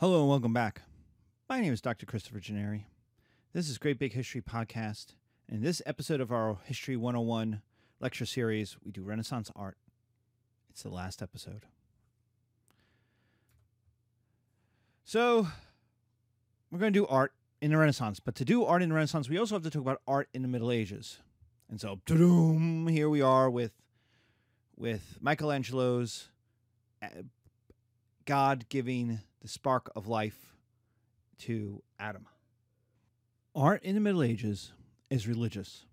Hello and welcome back. My name is Dr. Christopher Gennari. This is Great Big History Podcast. In this episode of our History 101 lecture series, we do Renaissance art. It's the last episode. So, we're going to do art in the Renaissance, but to do art in the Renaissance, we also have to talk about art in the Middle Ages. And so, here we are with with Michelangelo's uh, God giving the spark of life to Adam. Art in the Middle Ages is religious,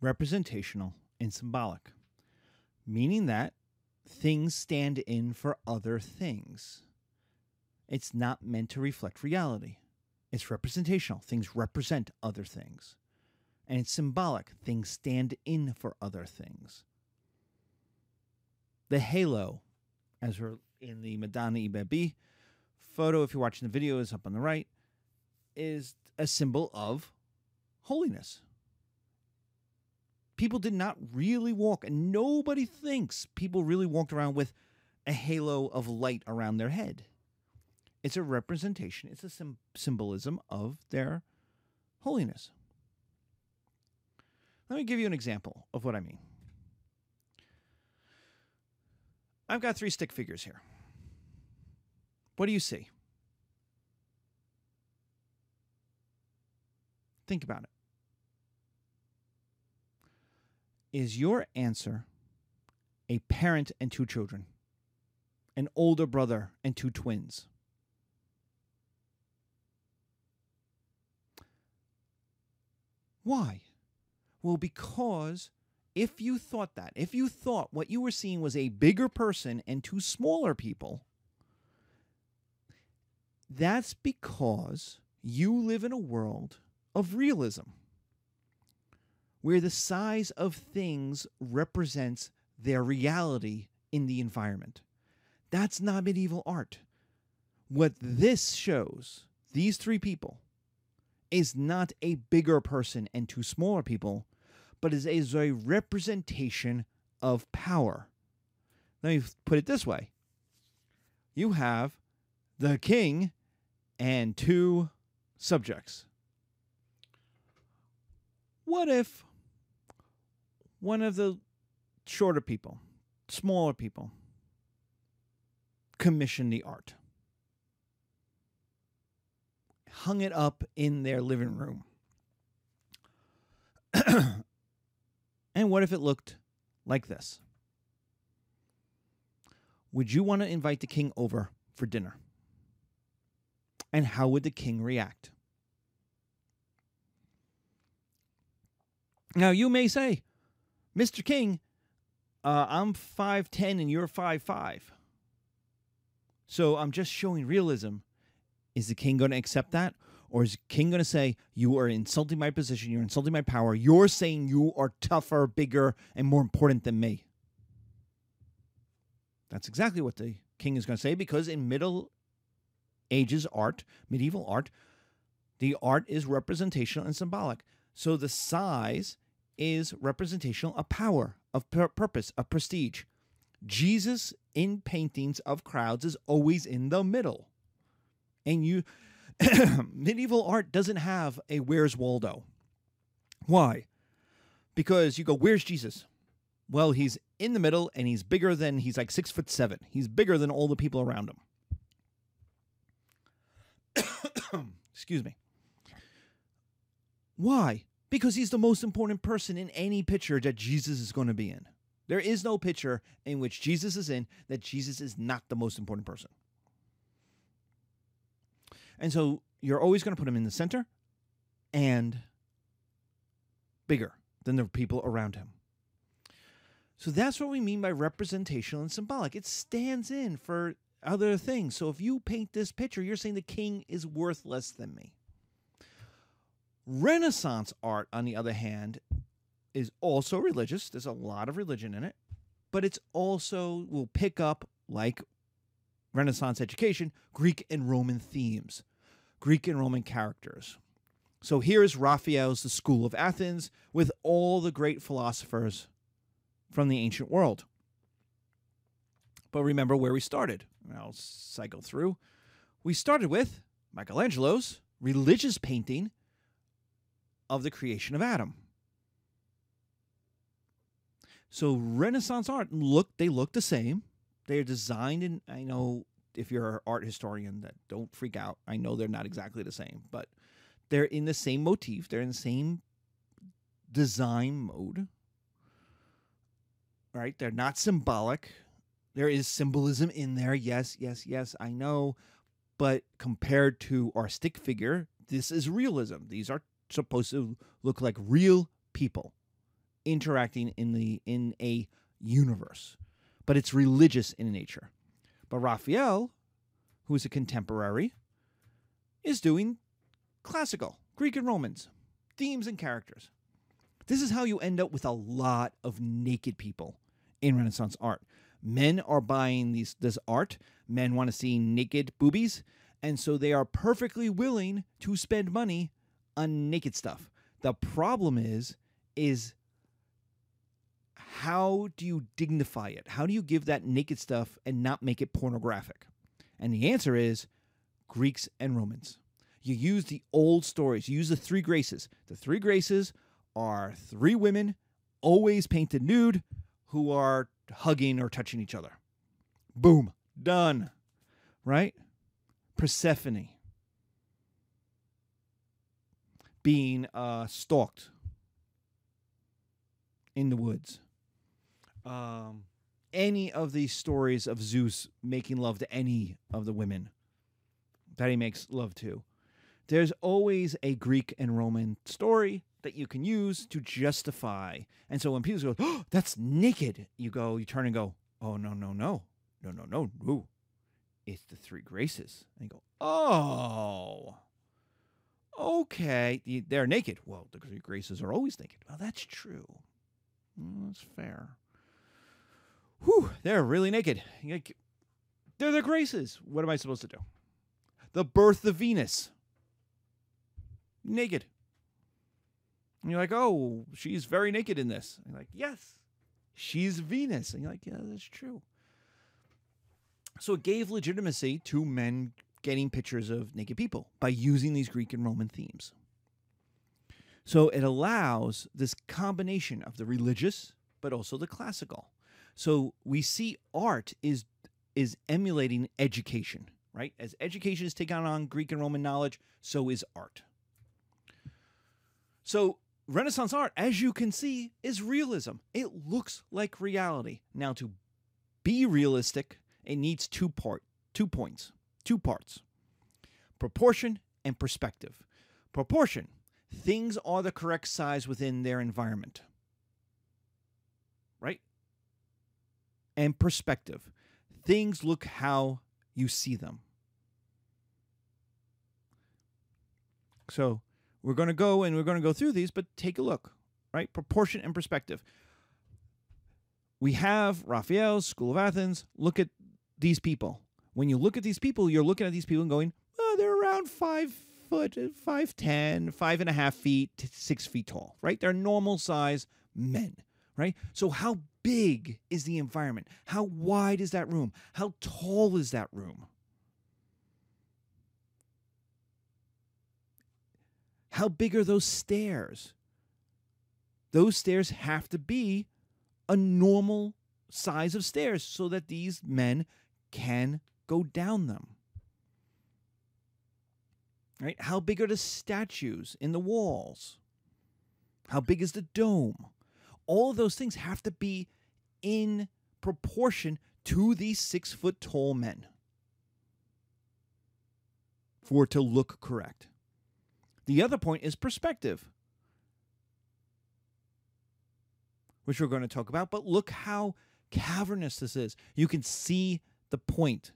representational, and symbolic, meaning that things stand in for other things. It's not meant to reflect reality. It's representational. Things represent other things. And it's symbolic. Things stand in for other things. The halo, as we're in the Madonna i Bebè photo, if you're watching the video, is up on the right, is a symbol of holiness. People did not really walk, and nobody thinks people really walked around with a halo of light around their head. It's a representation, it's a sim- symbolism of their holiness. Let me give you an example of what I mean. I've got three stick figures here. What do you see? Think about it. Is your answer a parent and two children? An older brother and two twins? Why? Well, because if you thought that, if you thought what you were seeing was a bigger person and two smaller people, that's because you live in a world of realism where the size of things represents their reality in the environment. That's not medieval art. What this shows, these three people, is not a bigger person and two smaller people, but is a, representation of power. Let me put it this way you have the king and two subjects. What if one of the shorter people, smaller people, commissioned the art? Hung it up in their living room. and what if it looked like this? Would you want to invite the king over for dinner? And how would the king react? Now, you may say, Mr. King, uh, I'm 5'10 and you're 5'5. So I'm just showing realism. Is the king going to accept that? Or is the king going to say, You are insulting my position, you're insulting my power, you're saying you are tougher, bigger, and more important than me? That's exactly what the king is going to say because in Middle Ages art, medieval art, the art is representational and symbolic. So the size is representational of power, of pur- purpose, of prestige. Jesus in paintings of crowds is always in the middle. And you medieval art doesn't have a where's Waldo. Why? Because you go, where's Jesus? Well, he's in the middle and he's bigger than he's like six foot seven. He's bigger than all the people around him. Excuse me. Why? Because he's the most important person in any picture that Jesus is going to be in. There is no picture in which Jesus is in that Jesus is not the most important person. And so you're always going to put him in the center and bigger than the people around him. So that's what we mean by representational and symbolic. It stands in for other things. So if you paint this picture, you're saying the king is worth less than me. Renaissance art, on the other hand, is also religious. There's a lot of religion in it, but it's also will pick up like Renaissance education, Greek and Roman themes, Greek and Roman characters. So here is Raphael's The School of Athens with all the great philosophers from the ancient world. But remember where we started. I'll cycle through. we started with Michelangelo's religious painting of the creation of Adam. So Renaissance art look they look the same. They're designed in I know if you're an art historian that don't freak out. I know they're not exactly the same, but they're in the same motif. They're in the same design mode. Right? They're not symbolic. There is symbolism in there. Yes, yes, yes, I know. But compared to our stick figure, this is realism. These are supposed to look like real people interacting in the in a universe. But it's religious in nature. But Raphael, who is a contemporary, is doing classical Greek and Romans themes and characters. This is how you end up with a lot of naked people in Renaissance art. Men are buying these this art. Men want to see naked boobies, and so they are perfectly willing to spend money on naked stuff. The problem is is how do you dignify it? How do you give that naked stuff and not make it pornographic? And the answer is Greeks and Romans. You use the old stories. You use the three graces. The three graces are three women, always painted nude, who are hugging or touching each other. Boom, done. Right? Persephone being uh, stalked in the woods. Um, any of these stories of Zeus making love to any of the women that he makes love to. There's always a Greek and Roman story that you can use to justify. And so when people go, oh, that's naked, you go, you turn and go, oh, no, no, no, no, no, no, no. It's the three graces. And you go, oh, okay. They're naked. Well, the three graces are always naked. Well, that's true. Well, that's fair. Whew, they're really naked. They're the graces. What am I supposed to do? The birth of Venus. Naked. And you're like, oh, she's very naked in this. And you're like, yes, she's Venus. And you're like, yeah, that's true. So it gave legitimacy to men getting pictures of naked people by using these Greek and Roman themes. So it allows this combination of the religious, but also the classical. So we see art is is emulating education, right? As education is taking on Greek and Roman knowledge, so is art. So Renaissance art, as you can see, is realism. It looks like reality. Now, to be realistic, it needs two part, two points, two parts: proportion and perspective. Proportion: things are the correct size within their environment, right? And perspective: things look how you see them. So we're going to go and we're going to go through these, but take a look, right? Proportion and perspective. We have Raphael's School of Athens. Look at these people. When you look at these people, you're looking at these people and going, oh, they're around five foot, uh, five ten, five and a half feet, six feet tall, right? They're normal size men, right? So how big is the environment? How wide is that room? How tall is that room? How big are those stairs? Those stairs have to be a normal size of stairs so that these men can go down them. Right? How big are the statues in the walls? How big is the dome? All of those things have to be in proportion to these six foot tall men for it to look correct. The other point is perspective, which we're going to talk about. But look how cavernous this is. You can see the point,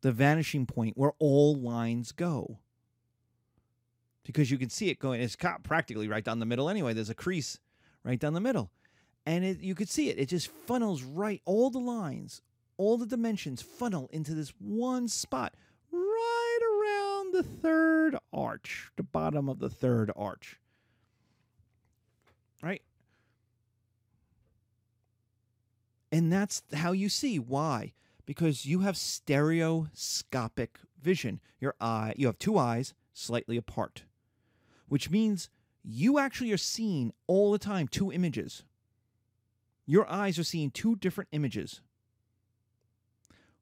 the vanishing point where all lines go. Because you can see it going, it's practically right down the middle anyway. There's a crease right down the middle. And it, you could see it. It just funnels right, all the lines, all the dimensions funnel into this one spot the third arch, the bottom of the third arch. Right? And that's how you see why. because you have stereoscopic vision. Your eye, you have two eyes slightly apart, which means you actually are seeing all the time two images. Your eyes are seeing two different images.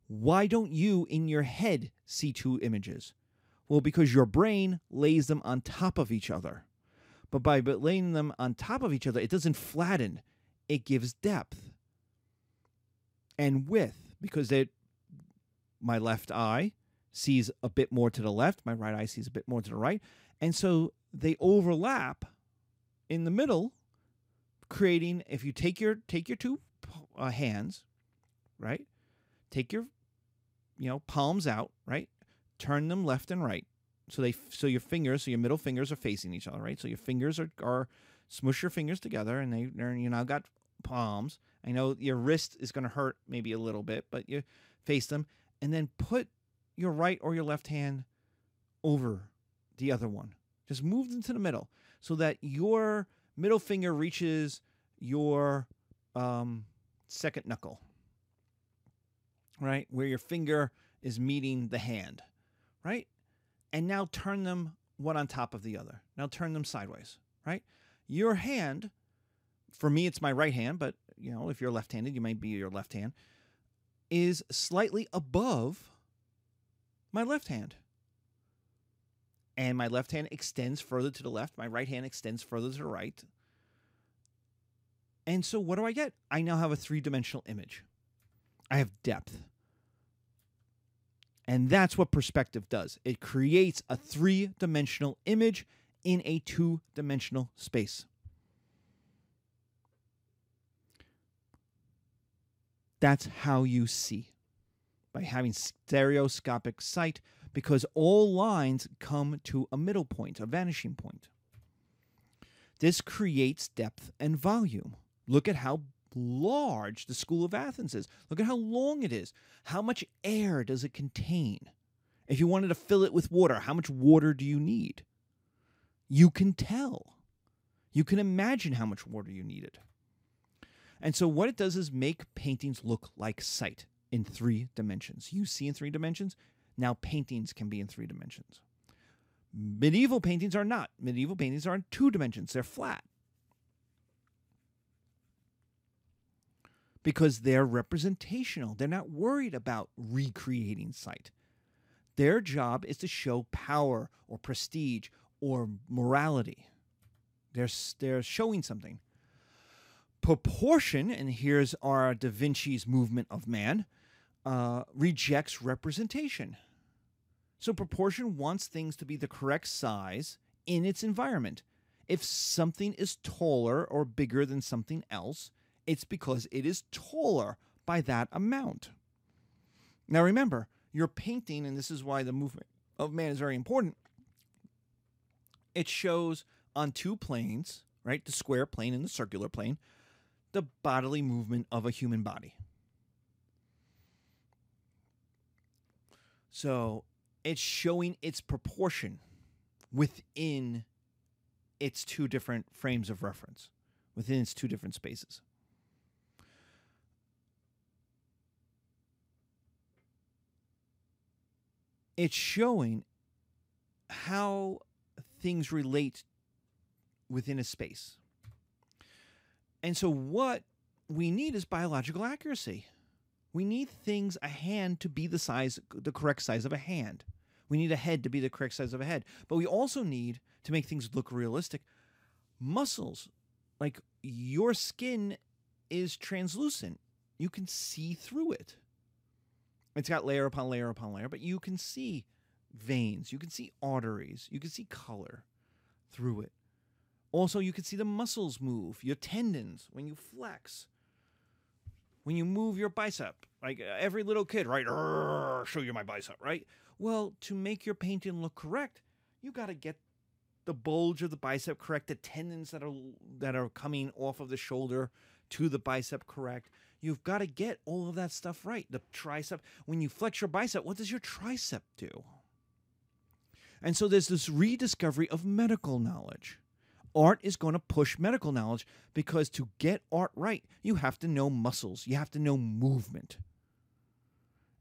Why don't you in your head see two images? Well, because your brain lays them on top of each other. But by laying them on top of each other, it doesn't flatten, it gives depth and width because it, my left eye sees a bit more to the left, my right eye sees a bit more to the right. And so they overlap in the middle, creating if you take your take your two uh, hands, right? Take your you know palms out, right? Turn them left and right. So they so your fingers, so your middle fingers are facing each other, right? So your fingers are are smush your fingers together and they you now got palms. I know your wrist is going to hurt maybe a little bit, but you face them and then put your right or your left hand over the other one. Just move them to the middle so that your middle finger reaches your um, second knuckle, right? Where your finger is meeting the hand, right? And now turn them one on top of the other. Now turn them sideways, right? Your hand, for me, it's my right hand, but you know, if you're left handed, you might be your left hand, is slightly above my left hand. And my left hand extends further to the left, my right hand extends further to the right. And so, what do I get? I now have a three dimensional image. I have depth. And that's what perspective does it creates a three dimensional image in a two dimensional space. That's how you see by having stereoscopic sight because all lines come to a middle point, a vanishing point. This creates depth and volume. Look at how large the School of Athens is. Look at how long it is. How much air does it contain? If you wanted to fill it with water, how much water do you need? You can tell. You can imagine how much water you needed. And so, what it does is make paintings look like sight in three dimensions. You see in three dimensions, now paintings can be in three dimensions. Medieval paintings are not. Medieval paintings are in two dimensions, they're flat. Because they're representational. They're not worried about recreating sight. Their job is to show power or prestige or morality. They're, they're showing something. Proportion, and here's our Da Vinci's movement of man, uh, rejects representation. So proportion wants things to be the correct size in its environment. If something is taller or bigger than something else, it's because it is taller by that amount. Now remember, you're painting, and this is why the movement of man is very important. It shows on two planes, right? The square plane and the circular plane, the bodily movement of a human body. So it's showing its proportion within its two different frames of reference, within its two different spaces. It's showing how things relate within a space. And so, what we need is biological accuracy. We need things, a hand to be the size, the correct size of a hand. We need a head to be the correct size of a head. But we also need, to make things look realistic, muscles. Like your skin is translucent, you can see through it. It's got layer upon layer upon layer, but you can see veins, you can see arteries, you can see color through it. Also, you can see the muscles move, your tendons when you flex. When you move your bicep, like uh, every little kid, right? show you my bicep, right? Well, to make your painting look correct, you got to get the bulge of the bicep correct, the tendons that are that are coming off of the shoulder to the bicep correct. You've got to get all of that stuff right. The tricep, when you flex your bicep, what does your tricep do? And so there's this rediscovery of medical knowledge art is going to push medical knowledge because to get art right, you have to know muscles, you have to know movement.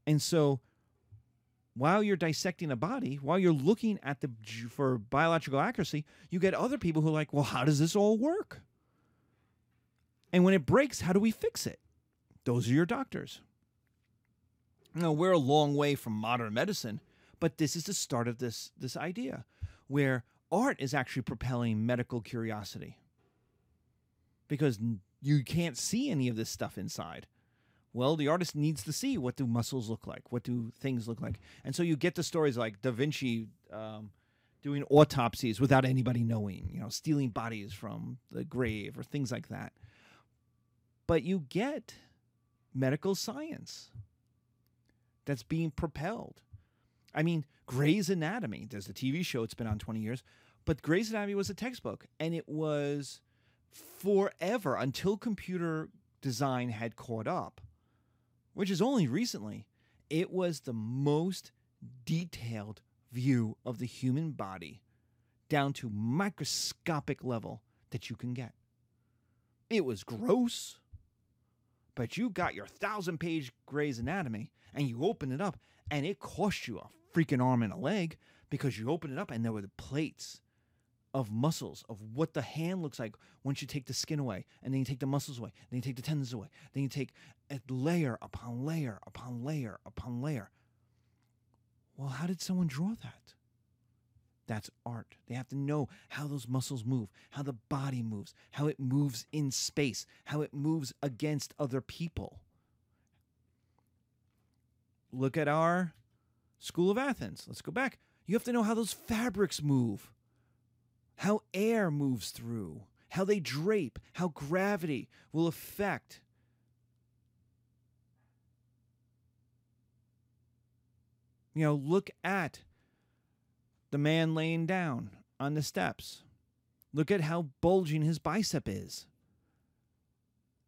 And so while you're dissecting a body, while you're looking at the for biological accuracy, you get other people who are like, "Well, how does this all work?" And when it breaks, how do we fix it? Those are your doctors. Now, we're a long way from modern medicine, but this is the start of this this idea where art is actually propelling medical curiosity. Because you can't see any of this stuff inside. Well, the artist needs to see what do muscles look like, what do things look like, and so you get the stories like Da Vinci um, doing autopsies without anybody knowing, you know, stealing bodies from the grave or things like that. But you get medical science that's being propelled. I mean, Grey's Anatomy. There's a TV show. It's been on 20 years, but Grey's Anatomy was a textbook, and it was forever until computer design had caught up which is only recently, it was the most detailed view of the human body down to microscopic level that you can get. It was gross, but you got your thousand page Grey's Anatomy and you open it up and it cost you a freaking arm and a leg because you open it up and there were the plates of muscles of what the hand looks like once you take the skin away and then you take the muscles away then you take the tendons away then you take layer upon layer upon layer upon layer. Well how did someone draw that that's art. They have to know how those muscles move how the body moves how it moves in space how it moves against other people. Look at our school of athens. Let's go back. You have to know how those fabrics move how air moves through, how they drape, how gravity will affect. You know, look at the man laying down on the steps. Look at how bulging his bicep is.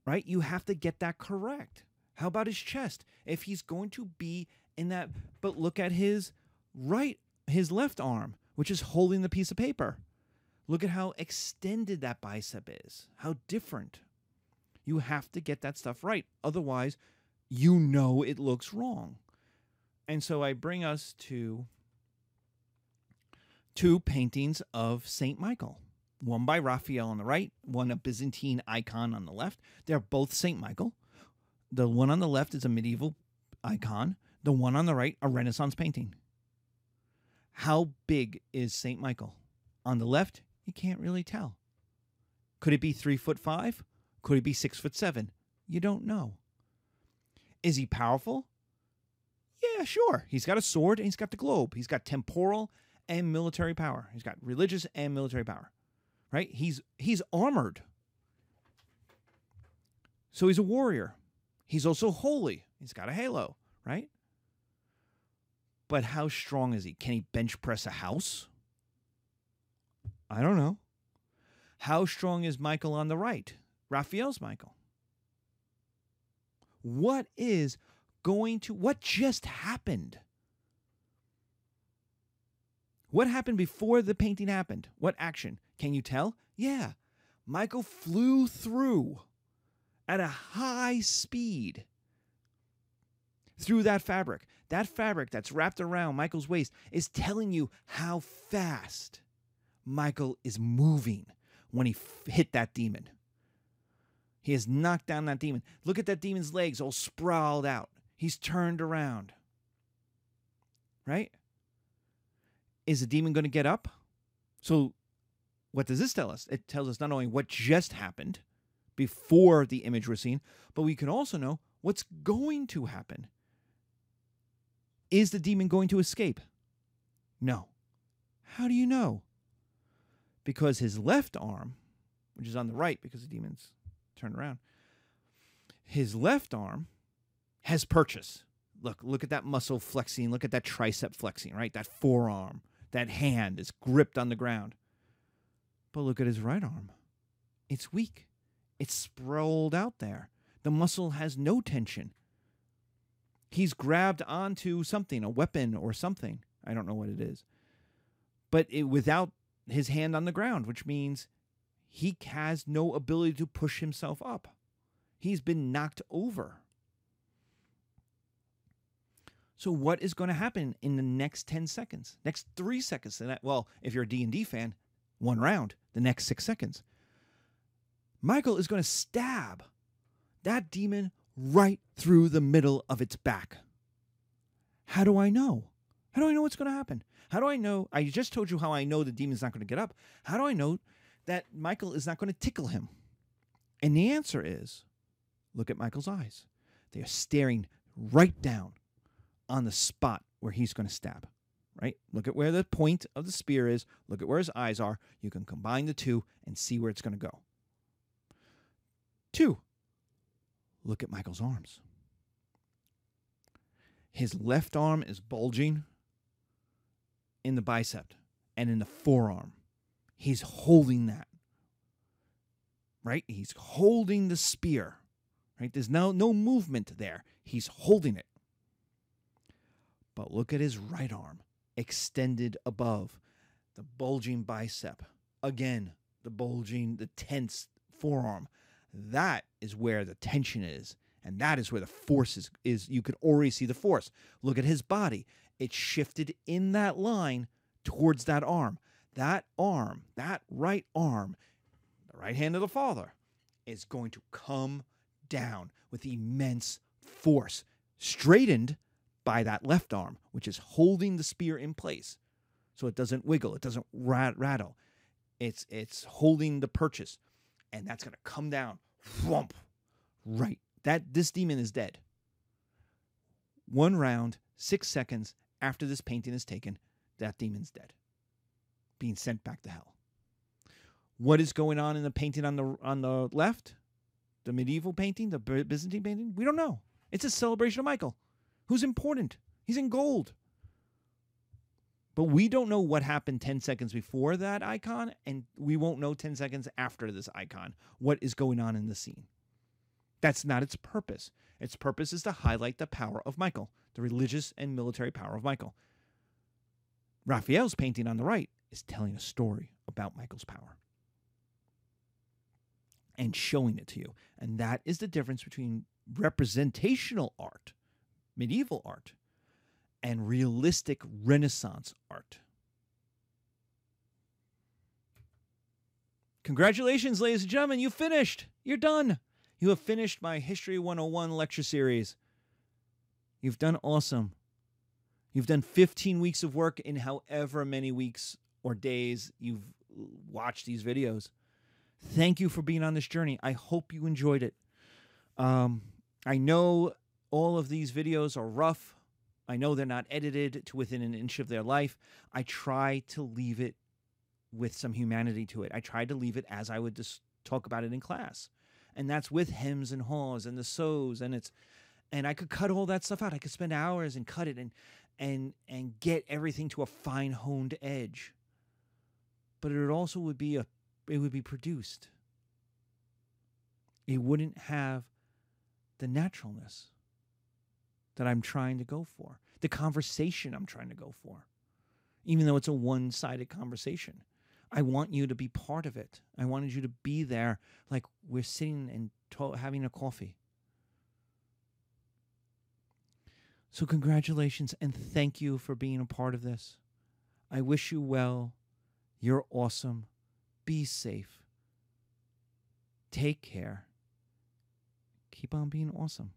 Right? You have to get that correct. How about his chest? If he's going to be in that, but look at his right, his left arm, which is holding the piece of paper. Look at how extended that bicep is, how different. You have to get that stuff right. Otherwise, you know it looks wrong. And so I bring us to two paintings of St. Michael. One by Raphael on the right, one a Byzantine icon on the left. They're both St. Michael. The one on the left is a medieval icon, the one on the right, a Renaissance painting. How big is St. Michael? On the left, you can't really tell. Could it be three foot five? Could it be six foot seven? You don't know. Is he powerful? Yeah, sure. He's got a sword and he's got the globe. He's got temporal and military power. He's got religious and military power. Right? He's he's armored. So he's a warrior. He's also holy. He's got a halo, right? But how strong is he? Can he bench press a house? I don't know. How strong is Michael on the right? Raphael's Michael. What is going to, what just happened? What happened before the painting happened? What action? Can you tell? Yeah. Michael flew through at a high speed through that fabric. That fabric that's wrapped around Michael's waist is telling you how fast Michael is moving when he f- hit that demon. He has knocked down that demon. Look at that demon's legs all sprawled out. He's turned around. Right? Is the demon going to get up? So, what does this tell us? It tells us not only what just happened before the image was seen, but we can also know what's going to happen. Is the demon going to escape? No. How do you know? because his left arm, which is on the right because the demon's turned around, his left arm has purchase. Look, look at that muscle flexing. Look at that tricep flexing, right? That forearm, that hand is gripped on the ground. But look at his right arm. It's weak. It's sprawled out there. The muscle has no tension. He's grabbed onto something, a weapon or something. I don't know what it is. But it, without his hand on the ground, which means he has no ability to push himself up. He's been knocked over. So what is going to happen in the next 10 seconds? Next 3 seconds. Well, if you're a D&D fan, one round, the next 6 seconds. Michael is going to stab that demon right through the middle of its back. How do I know? How do I know what's going to happen? How do I know? I just told you how I know the demon's not going to get up. How do I know that Michael is not going to tickle him? And the answer is look at Michael's eyes. They are staring right down on the spot where he's going to stab. Right? Look at where the point of the spear is. Look at where his eyes are. You can combine the two and see where it's going to go. Two, look at Michael's arms. His left arm is bulging in the bicep and in the forearm. He's holding that. Right? He's holding the spear. Right? There's no no movement there. He's holding it. But look at his right arm extended above the bulging bicep. Again, the bulging, the tense forearm. That is where the tension is. And that is where the force is, is. You could already see the force. Look at his body. It shifted in that line towards that arm. That arm, that right arm, the right hand of the Father, is going to come down with immense force, straightened by that left arm, which is holding the spear in place so it doesn't wiggle, it doesn't rat- rattle. It's it's holding the purchase and that's going to come down. Whomp, right. That this demon is dead. One round, six seconds after this painting is taken, that demon's dead, being sent back to hell. What is going on in the painting on the on the left, the medieval painting, the Byzantine painting? We don't know. It's a celebration of Michael, who's important. He's in gold. But we don't know what happened 10 seconds before that icon, and we won't know 10 seconds after this icon what is going on in the scene. That's not its purpose. Its purpose is to highlight the power of Michael, the religious and military power of Michael. Raphael's painting on the right is telling a story about Michael's power and showing it to you. And that is the difference between representational art, medieval art, and realistic Renaissance art. Congratulations, ladies and gentlemen, you finished. You're done. You have finished my History 101 lecture series. You've done awesome. You've done 15 weeks of work in however many weeks or days you've watched these videos. Thank you for being on this journey. I hope you enjoyed it. Um, I know all of these videos are rough. I know they're not edited to within an inch of their life. I try to leave it with some humanity to it. I try to leave it as I would just talk about it in class. And that's with hems and haws and the sows and it's and I could cut all that stuff out. I could spend hours and cut it and and and get everything to a fine honed edge. But it also would be a it would be produced. It wouldn't have the naturalness that I'm trying to go for, the conversation I'm trying to go for, even though it's a one sided conversation. I want you to be part of it. I wanted you to be there, like we're sitting and to- having a coffee. So, congratulations and thank you for being a part of this. I wish you well. You're awesome. Be safe. Take care. Keep on being awesome.